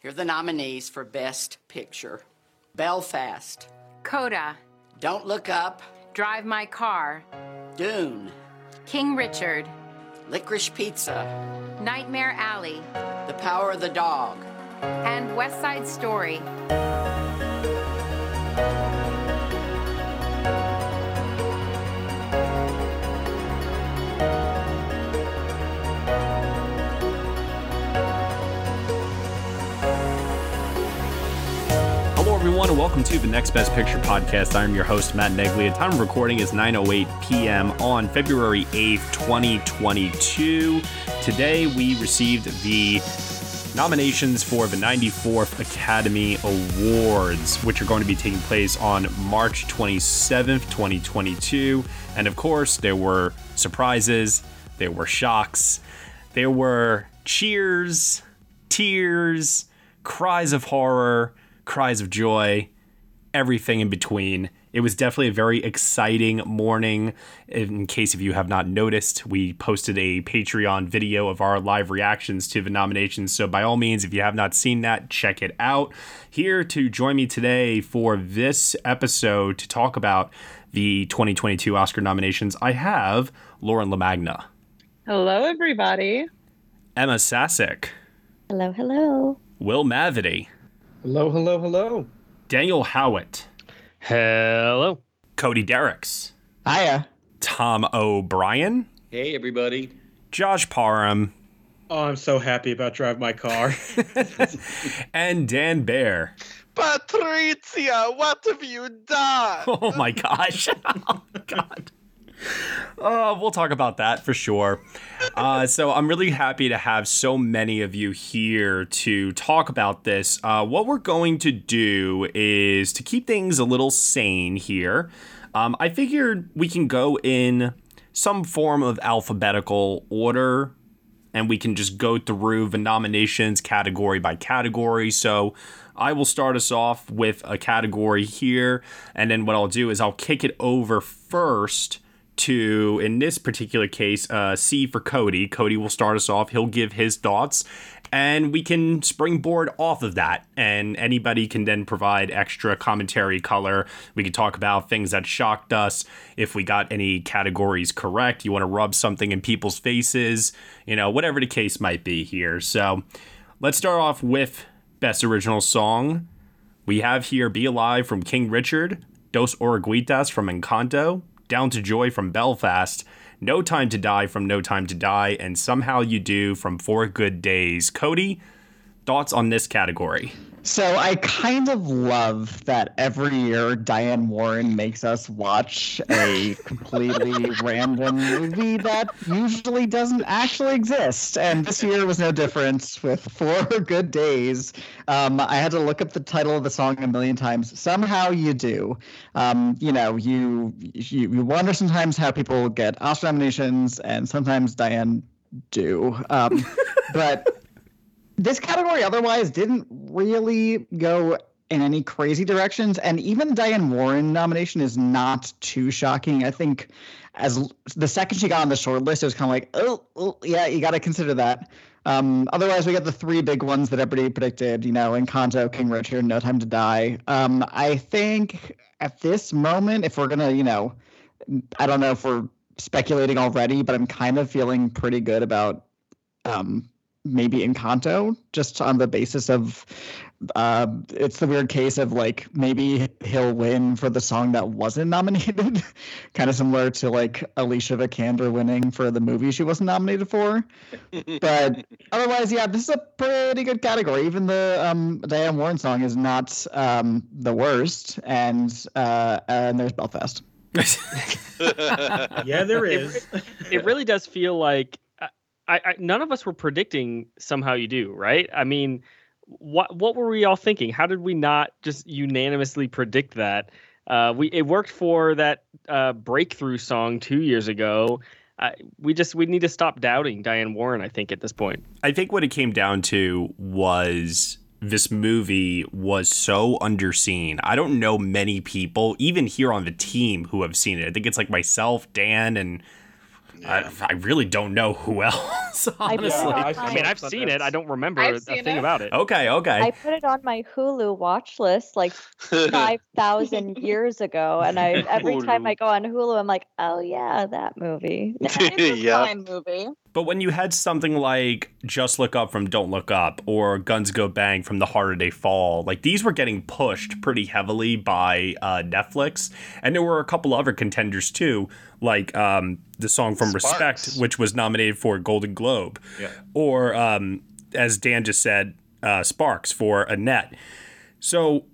Here are the nominees for Best Picture. Belfast, Coda, Don't Look Up, Drive My Car, Dune, King Richard, Licorice Pizza, Nightmare Alley, The Power of the Dog, and West Side Story. Welcome to the Next Best Picture podcast. I'm your host, Matt. The time of recording is 9.08 p.m. on February 8th, 2022. Today, we received the nominations for the 94th Academy Awards, which are going to be taking place on March 27th, 2022. And of course, there were surprises, there were shocks, there were cheers, tears, cries of horror, cries of joy, everything in between. It was definitely a very exciting morning. In case if you have not noticed, we posted a Patreon video of our live reactions to the nominations. So by all means, if you have not seen that, check it out. Here to join me today for this episode to talk about the 2022 Oscar nominations, I have Lauren LaMagna, Hello, everybody. Ema Sasic, Hello, hello. Will Mavity, Hello, hello, hello. Daniel Howat, Hello. Cody Dericks, Hiya. Tom O'Brien, Hey, everybody. Josh Parham, Oh, I'm so happy about drive my car. and Dan Bayer. Patricia, what have you done? Oh my gosh. oh my god. Uh, we'll talk about that for sure. Uh, so I'm really happy to have so many of you here to talk about this. Uh, what we're going to do is to keep things a little sane here. Um, I figured we can go in some form of alphabetical order and we can just go through the nominations category by category. So I will start us off with a category here, and then what I'll do is I'll kick it over first to, in this particular case, uh, C for Cody. Cody will start us off. He'll give his thoughts, and we can springboard off of that. And anybody can then provide extra commentary color. We can talk about things that shocked us. If we got any categories correct, you want to rub something in people's faces, you know, whatever the case might be here. So let's start off with Best Original Song. We have here Be Alive from King Richard, Dos Oruguitas from Encanto, Down to Joy from Belfast, No Time to Die from No Time to Die, and Somehow You Do from Four Good Days. Cody, thoughts on this category? So I kind of love that every year Diane Warren makes us watch a completely random movie that usually doesn't actually exist. And this year was no different with Four Good Days. Um, I had to look up the title of the song a million times. Somehow you do. Um, you know, you, you you wonder sometimes how people get Oscar nominations, and sometimes Diane do. Um, but this category otherwise didn't really go in any crazy directions. And even diane warren nomination is not too shocking. I think as the second she got on the short list it was kind of like oh, oh yeah you got to consider that. Um, otherwise we got the three big ones that everybody predicted you know encanto king richard no time to die. Um, i think at this moment if we're gonna you know i don't know if we're speculating already but i'm kind of feeling pretty good about um, maybe Encanto, just on the basis of uh, it's the weird case of like maybe he'll win for the song that wasn't nominated, kind of similar to like Alicia Vikander winning for the movie she wasn't nominated for. But otherwise, yeah, this is a pretty good category. Even the um, Diane Warren song is not um, the worst, and uh, and there's Belfast. yeah, there is. It, it really does feel like I, I, none of us were predicting somehow you do, right? I mean, what what were we all thinking? How did we not just unanimously predict that? Uh, we it worked for that uh, breakthrough song two years ago. Uh, we just we need to stop doubting Diane Warren. I think at this point. I think what it came down to was this movie was so underseen. I don't know many people, even here on the team, who have seen it. I think it's like myself, Dan, and I, I really don't know who else. Honestly. Yeah, I I mean, I've seen it. I don't remember I've a thing it. about it. Okay, okay. I put it on my Hulu watch list like five thousand years ago, and I every time I go on Hulu, I'm like, oh yeah, that movie. It's a yeah. fine movie. But when you had something like Just Look Up from Don't Look Up or Guns Go Bang from The Harder They Fall, like these were getting pushed pretty heavily by uh, Netflix. And there were a couple other contenders too, like um, the song from Respect, which was nominated for a Golden Globe. Or, um, as Dan just said, uh, Sparks for Annette. So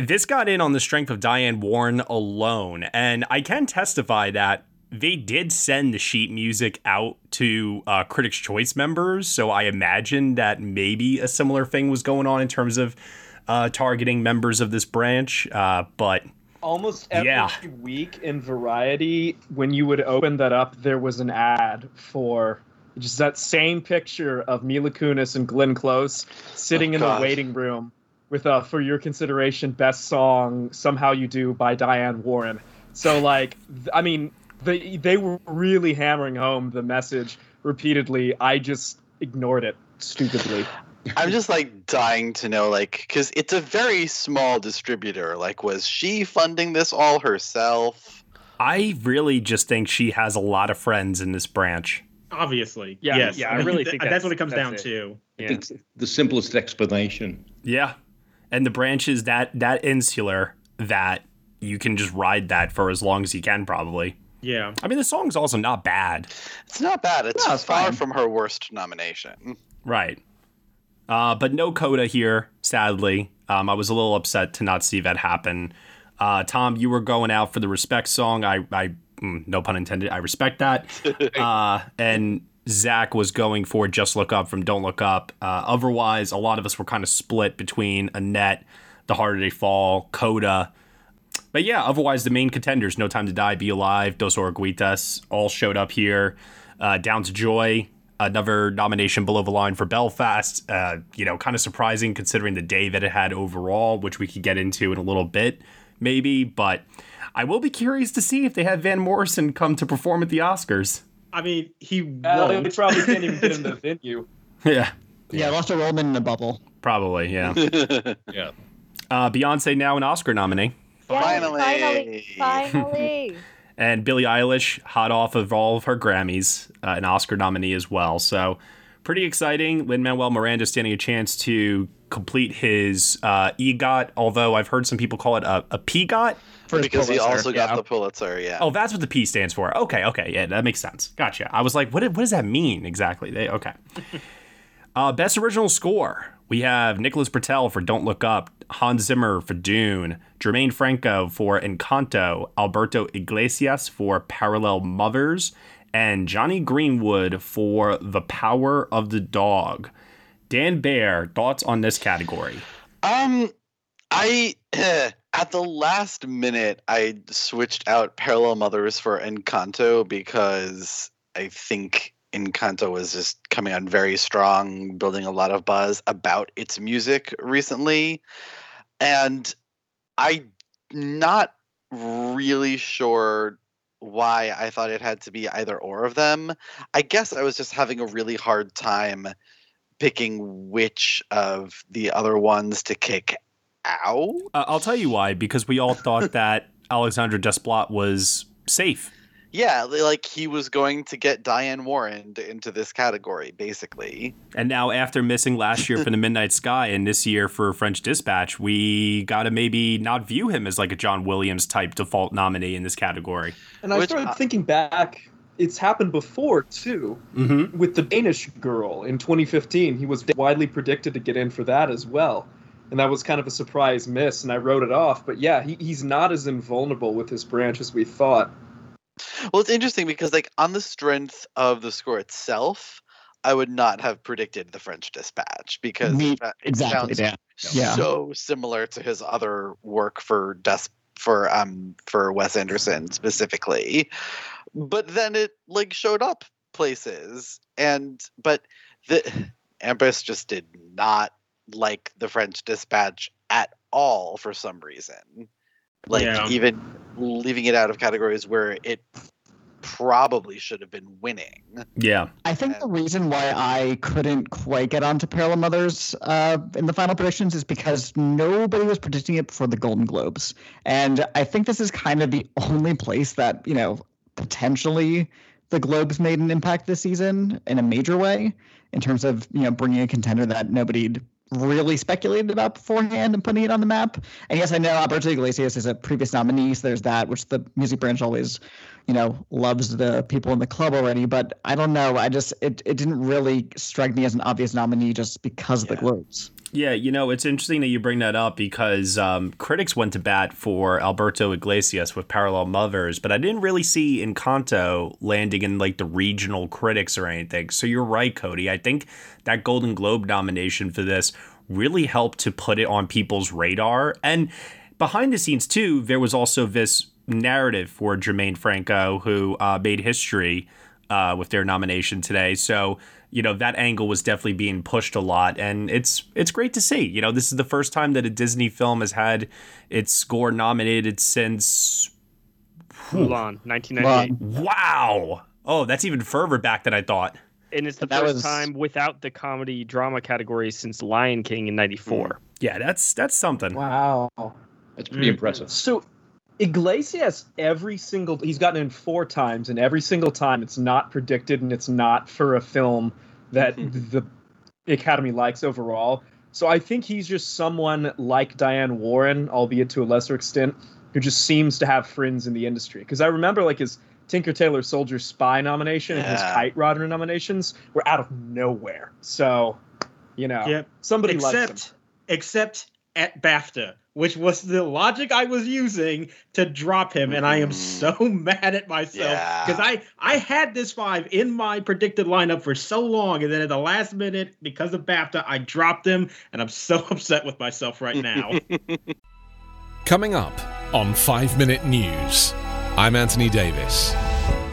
this got in on the strength of Diane Warren alone. And I can testify that they did send the sheet music out to uh, Critics' Choice members. So I imagine that maybe a similar thing was going on in terms of uh, targeting members of this branch. Uh, but Almost every Yeah. week in Variety, when you would open that up, there was an ad for just that same picture of Mila Kunis and Glenn Close sitting Oh, in God. the waiting room with uh, for your consideration best song somehow you do by Diane Warren. So like, I mean, they they were really hammering home the message repeatedly. I just ignored it stupidly. I'm just like dying to know, like, because it's a very small distributor. Like, was she funding this all herself? I really just think she has a lot of friends in this branch. Obviously. Yeah, yes. yeah, I really think that's, that's- what it comes down it. to. Yeah. It's the simplest explanation. Yeah. And the branch is that that insular that you can just ride that for as long as you can probably. Yeah. I mean the song's also not bad. It's not bad. It's No, it's far fine. from her worst nomination. Right. Uh, but no coda here, sadly. Um, I was a little upset to not see that happen. Uh, Tom, you were going out for the respect song. I, I mm, no pun intended. I respect that. Uh, and Zach was going for Just Look Up from Don't Look Up. Uh, otherwise, a lot of us were kind of split between Annette, The Harder They Fall, Coda. But yeah, otherwise, the main contenders, No Time to Die, Be Alive, Dos Oruguitas, all showed up here. Uh, Down to Joy, another nomination below the line for Belfast. Uh, you know, kind of surprising considering the day that it had overall, which we could get into in a little bit, maybe. But I will be curious to see if they have Van Morrison come to perform at the Oscars. I mean, he Uh, they won't. probably can't even get in the venue. yeah, Yeah, we'll have to roll them in a bubble. probably. Yeah. Yeah. Uh, Beyonce now an Oscar nominee. Yes, Finally. finally, finally. And Billie Eilish, hot off of all of her Grammys, uh, an Oscar nominee as well. So pretty exciting. Lin Manuel Miranda standing a chance to complete his uh, EGOT, although I've heard some people call it a, a PGOT. For because he also got yeah. the Pulitzer. Yeah. Oh, that's what the P stands for. Okay, okay, yeah, that makes sense. Gotcha. I was like, what, what does that mean exactly? They, okay. uh, best original score. We have Nicholas Britell for Don't Look Up, Hans Zimmer for Dune, Germaine Franco for Encanto, Alberto Iglesias for Parallel Mothers, and Jonny Greenwood for The Power of the Dog. Dan Bayer, thoughts on this category? Um, I at the last minute I switched out Parallel Mothers for Encanto because I think Encanto was just coming on very strong, building a lot of buzz about its music recently, and I'm not really sure why I thought it had to be either or of them. I guess I was just having a really hard time picking which of the other ones to kick out. Uh, I'll tell you why, because we all thought that Alexandre Desplat was safe. Yeah, like he was going to get Diane Warren into this category, basically. And now, after missing last year for the Midnight Sky and this year for French Dispatch, we got to maybe not view him as like a John Williams type default nominee in this category. And I Which started I- thinking back. It's happened before too, Mm-hmm. with the Danish girl in 2015. He was widely predicted to get in for that as well, and that was kind of a surprise miss. And I wrote it off. But yeah, he, he's not as invulnerable with his branch as we thought. Well, it's interesting because, like, on the strength of the score itself, I would not have predicted the French Dispatch because Me- that- it Exactly. sounds Yeah. Yeah. so similar to his other work for Des- for um for Wes Anderson specifically. But then it like showed up places and but the AMPAS just did not like the French Dispatch at all for some reason. Like Yeah. even leaving it out of categories where it probably should have been winning. Yeah. I think the reason why I couldn't quite get onto Parallel Mothers uh, in the final predictions is because nobody was predicting it before the Golden Globes, and I think this is kind of the only place that you know potentially the Globes made an impact this season in a major way in terms of you know bringing a contender that nobody really speculated about beforehand and putting it on the map. And yes, I know Alberto Iglesias is a previous nominee, so there's that, which the music branch always, you know, loves the people in the club already. But I don't know. I just it it didn't really strike me as an obvious nominee just because of the Globes. Yeah, you know, it's interesting that you bring that up because um, critics went to bat for Alberto Iglesias with Parallel Mothers, but I didn't really see Encanto landing in like the regional critics or anything. So you're right, Cody. I think that Golden Globe nomination for this really helped to put it on people's radar. And behind the scenes, too, there was also this narrative for Germaine Franco, who uh, made history uh, with their nomination today. So you know that angle was definitely being pushed a lot and it's it's great to see you know this is the first time that a disney film has had its score nominated since Mulan, 1998. wow oh that's even further back than i thought And it's the That first was- time without the comedy drama category since Lion King in '94. Mm. yeah that's that's something Wow. That's pretty mm. impressive. So Iglesias, every single he's gotten in four times, and every single time it's not predicted and it's not for a film that the Academy likes overall. So I think he's just someone like Diane Warren, albeit to a lesser extent, who just seems to have friends in the industry. Because I remember like his Tinker Tailor Soldier Spy nomination and his Kite Runner nominations were out of nowhere. So, you know, Yep. somebody likes him. except except at BAFTA, which was the logic I was using to drop him, and I am Mm. so mad at myself Yeah. because I I had this five in my predicted lineup for so long, and then at the last minute, because of BAFTA, I dropped him, and I'm so upset with myself right now. Coming up on 5 Minute News, I'm Anthony Davis.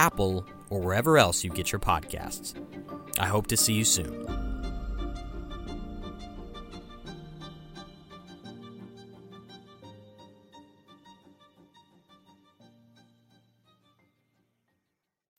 Apple, or wherever else you get your podcasts. I hope to see you soon.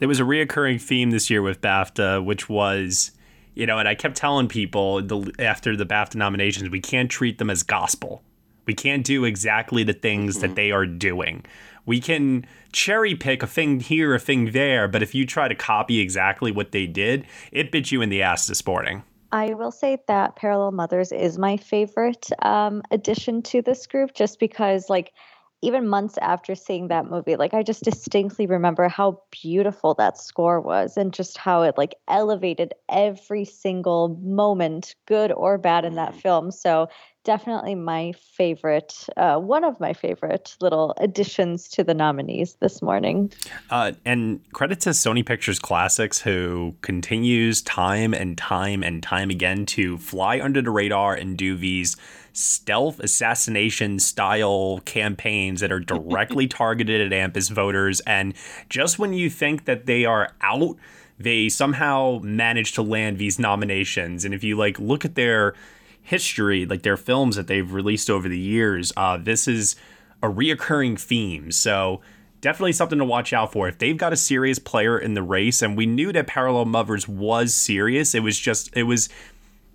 there was a reoccurring theme this year with BAFTA, which was, you know, and I kept telling people the, after the BAFTA nominations, we can't treat them as gospel. We can't do exactly the things that they are doing. We can cherry pick a thing here, a thing there, but if you try to copy exactly what they did, it bit you in the ass this morning. I will say that Parallel Mothers is my favorite um, addition to this group just because, like, even months after seeing that movie, like, I just distinctly remember how beautiful that score was and just how it, like, elevated every single moment, good or bad, in that film. So definitely my favorite, uh, one of my favorite little additions to the nominees this morning. Uh, and credit to Sony Pictures Classics, who continues time and time and time again to fly under the radar and do these stealth assassination style campaigns that are directly targeted at AMPAS voters. And just when you think that they are out, they somehow manage to land these nominations. And if you like look at their history, like their films that they've released over the years, uh, this is a reoccurring theme. So definitely something to watch out for. If they've got a serious player in the race, and we knew that Parallel Mothers was serious, it was just it was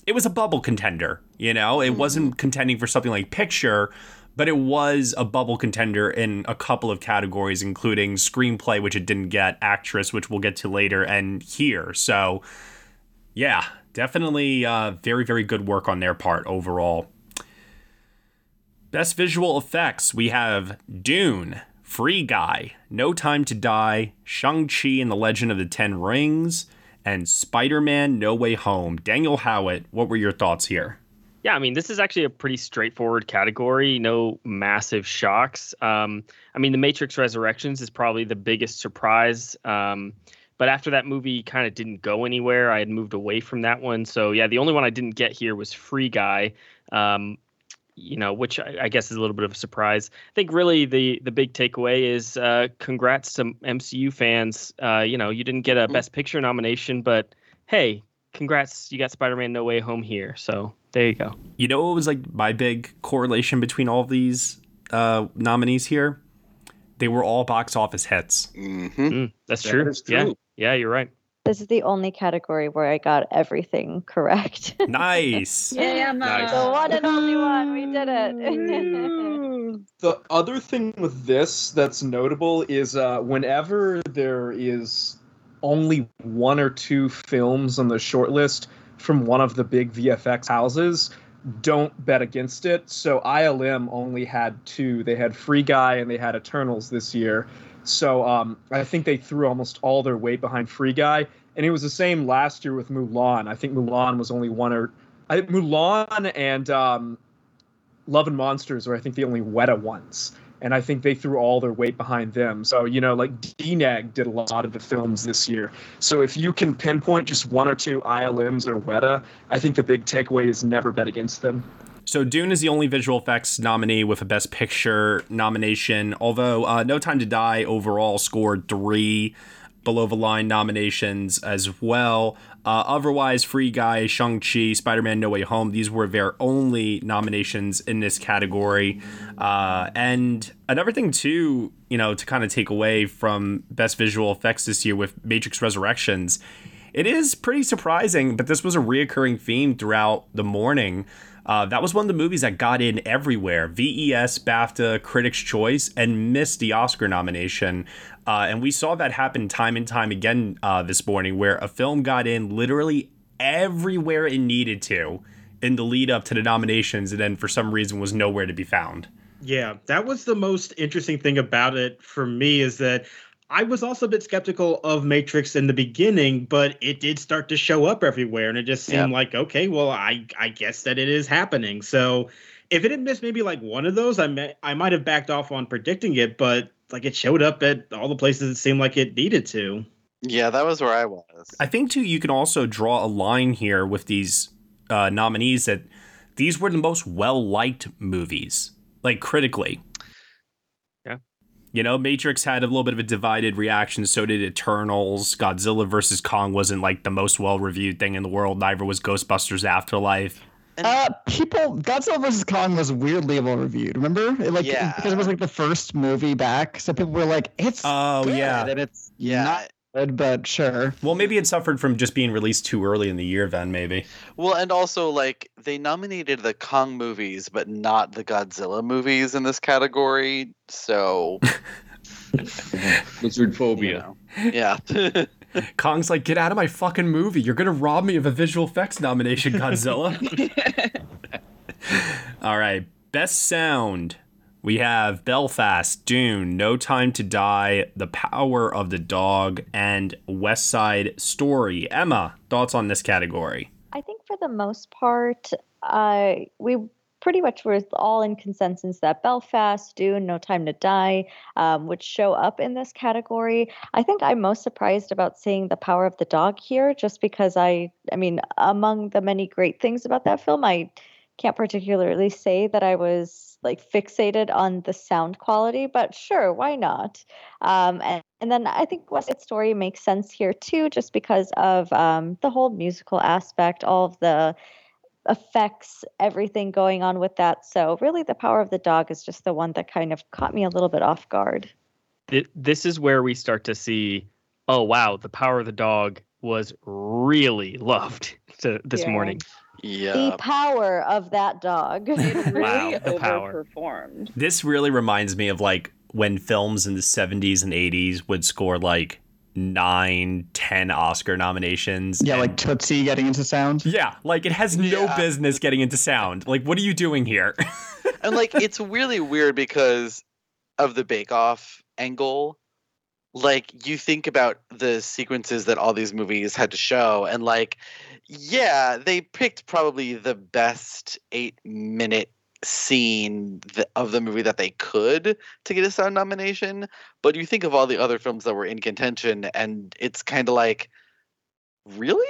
it was a bubble contender. You know, it wasn't contending for something like picture. But it was a bubble contender in a couple of categories, including screenplay, which it didn't get, actress, which we'll get to later, and here. So, yeah, definitely uh, very, very good work on their part overall. Best visual effects we have Dune, Free Guy, No Time to Die, Shang-Chi and the Legend of the Ten Rings, and Spider Man No Way Home. Daniel Howat, what were your thoughts here? Yeah, I mean, this is actually a pretty straightforward category. No massive shocks. Um, I mean, The Matrix Resurrections is probably the biggest surprise. Um, but after that movie kind of didn't go anywhere, I had moved away from that one. So yeah, the only one I didn't get here was Free Guy. Um, you know, which I, I, guess is a little bit of a surprise. I think really the the big takeaway is uh, congrats to MCU fans. Uh, you know, you didn't get a mm-hmm. Best Picture nomination, but hey, congrats, you got Spider-Man No Way Home here. So there you go. You know what was like my big correlation between all of these uh, nominees here? They were all box office hits. Mm-hmm. Mm, that's true. That true. Yeah, yeah, you're right. This is the only category where I got everything correct. Nice. yeah, nice. The one and only one. We did it. the other thing with this that's notable is uh, whenever there is only one or two films on the shortlist from one of the big VFX houses, don't bet against it. So ILM only had two. They had Free Guy and they had Eternals this year. So um, I think they threw almost all their weight behind Free Guy, and it was the same last year with Mulan. I think Mulan was only one or I, Mulan and um, Love and Monsters were I think the only Weta ones, and I think they threw all their weight behind them. So you know, like DNEG did a lot of the films this year. So if you can pinpoint just one or two ILMs or Weta, I think the big takeaway is never bet against them. So Dune is the only visual effects nominee with a Best Picture nomination, although uh, No Time to Die overall scored three below the line nominations as well. Uh, otherwise, Free Guy, Shang-Chi, Spider Man No Way Home, these were their only nominations in this category. Uh, and another thing, too, you know, to kind of take away from Best Visual Effects this year with Matrix Resurrections, it is pretty surprising, but this was a reoccurring theme throughout the morning. Uh, that was one of the movies that got in everywhere VES, BAFTA, Critics' Choice, and missed the Oscar nomination. Uh, and we saw that happen time and time again uh, this morning, where a film got in literally everywhere it needed to in the lead up to the nominations, and then for some reason was nowhere to be found. Yeah, that was the most interesting thing about it for me is that I was also a bit skeptical of Matrix in the beginning, but it did start to show up everywhere, and it just seemed like okay, well, I I guess that it is happening. So if it had missed maybe like one of those, I may, I might have backed off on predicting it, but like it showed up at all the places it seemed like it needed to. Yeah, that was where I was. I think too, you can also draw a line here with these uh, nominees that these were the most well liked movies, like critically. Yeah. You know, Matrix had a little bit of a divided reaction. So did Eternals. Godzilla versus Kong wasn't like the most well reviewed thing in the world. Neither was Ghostbusters Afterlife. Uh, people, Godzilla vs Kong was weirdly well reviewed. Remember, it, like yeah. because it was like the first movie back, so people were like, "It's oh good, yeah, and it's yeah, not good, but sure." Well, maybe it suffered from just being released too early in the year. Then maybe. Well, and also like they nominated the Kong movies, but not the Godzilla movies in this category. So. Lizard phobia. You know, yeah. Kong's like, get out of my fucking movie. You're gonna rob me of a visual effects nomination, Godzilla. All right. Best sound. We have Belfast, Dune, No Time to Die, The Power of the Dog, and West Side Story. Ema, thoughts on this category? I think for the most part, uh, we pretty much we're all in consensus that Belfast, Dune, No Time to Die um, would show up in this category. I think I'm most surprised about seeing The Power of the Dog here, just because I, I mean, among the many great things about that film, I can't particularly say that I was like fixated on the sound quality, but sure, why not? Um, and, and then I think West Side Story makes sense here too, just because of um, the whole musical aspect, all of the effects, everything going on with that. So really, the power of the dog is just the one that kind of caught me a little bit off guard. This is where we start to see, oh wow, the power of the dog was really loved to, this Yeah. morning. Yeah. The power of that dog. Wow, the power. overperformed. This really reminds me of like when films in the 70s and 80s would score like nine, ten Oscar nominations. Yeah, like Tootsie getting into sound. Yeah, like it has no Yeah. business getting into sound. Like, what are you doing here? and like it's really weird because of the bake off angle like you think about the sequences that all these movies had to show and like yeah they picked probably the best eight minute scene th- of the movie that they could to get a sound nomination but you think of all the other films that were in contention and it's kind of like really?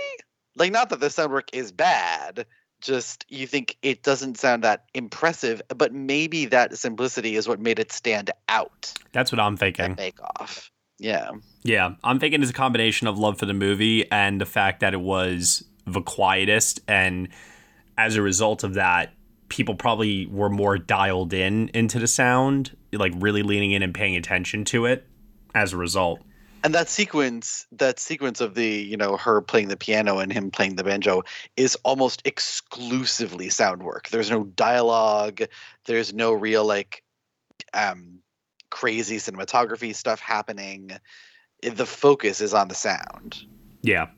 Like not that the sound work is bad just you think it doesn't sound that impressive but maybe that simplicity is what made it stand out That's what I'm thinking. bake off yeah. Yeah, I'm thinking it's a combination of love for the movie and the fact that it was the quietest, and as a result of that, people probably were more dialed in into the sound, like really leaning in and paying attention to it. As a result, and that sequence that sequence of the you know her playing the piano and him playing the banjo is almost exclusively sound work. There's no dialogue. There's no real like um crazy cinematography stuff happening. The focus is on the sound. Yeah,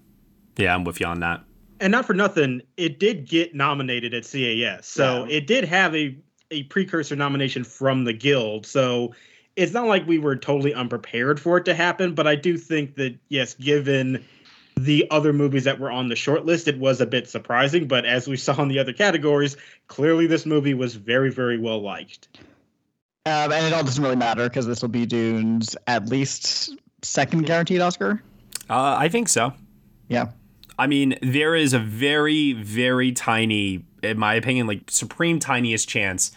yeah, I'm with you on that. And not for nothing, it did get nominated at CAS. So Yeah. it did have a a precursor nomination from the guild. So it's not like we were totally unprepared for it to happen, but I do think that yes, given the other movies that were on the short list, it was a bit surprising. But as we saw in the other categories, clearly this movie was very, very well liked. Um, and it all doesn't really matter because this will be Dune's at least second guaranteed Oscar. Uh, I think so. Yeah. I mean, there is a very, very tiny, in my opinion, like supreme tiniest chance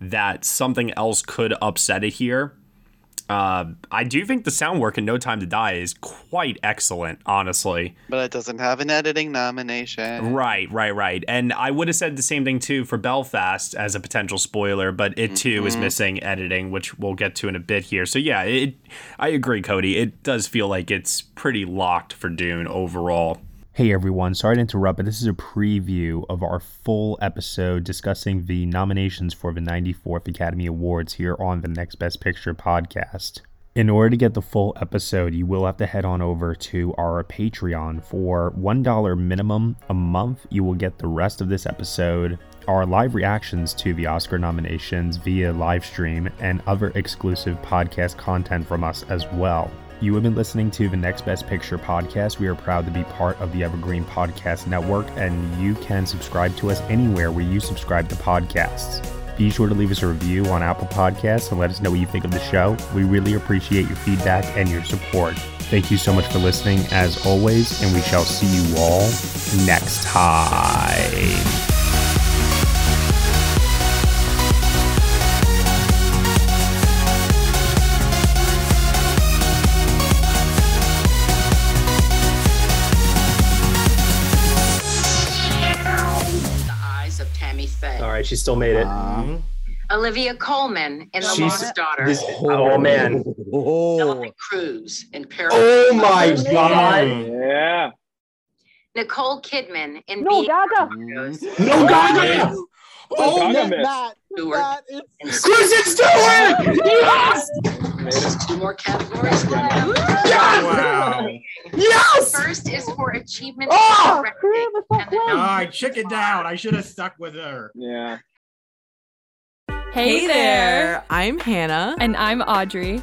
that something else could upset it here. Uh, I do think the sound work in No Time to Die is quite excellent, honestly. but it doesn't have an editing nomination Right, right, right. And I would have said the same thing too for Belfast as a potential spoiler, but it too is Mhm. missing editing, which we'll get to in a bit here. So yeah, it I agree, Cody. It does feel like it's pretty locked for Dune overall. Hey everyone, sorry to interrupt, but this is a preview of our full episode discussing the nominations for the 94th Academy Awards here on the Next Best Picture podcast. In order to get the full episode, you will have to head on over to our Patreon. For $1 minimum a month, you will get the rest of this episode, our live reactions to the Oscar nominations via live stream, and other exclusive podcast content from us as well. You have been listening to the Next Best Picture podcast. We are proud to be part of the Evergreen Podcast Network, and you can subscribe to us anywhere where you subscribe to podcasts. Be sure to leave us a review on Apple Podcasts and let us know what you think of the show. We really appreciate your feedback and your support. Thank you so much for listening, as always, and we shall see you all next time. She still made it. Uh-huh. Olivia Colman in The She's- Lost Daughter. this- oh man. Oh. Penelope Cruz in Paris. Oh my oh, god. Yeah. Nicole Kidman in No, Being Gaga. Heroes. No Gaga. Oh, Oh, Gaga that, missed. that, Stewart. that is Kristen Stewart. Yes. There's two more categories. Yes. Wow. Yes. First is for achievement. Oh! in directing, Crew was so and then close. I chicken down. I should have stuck with her. Yeah. Hey, there. I'm Hannah. And I'm Audrey.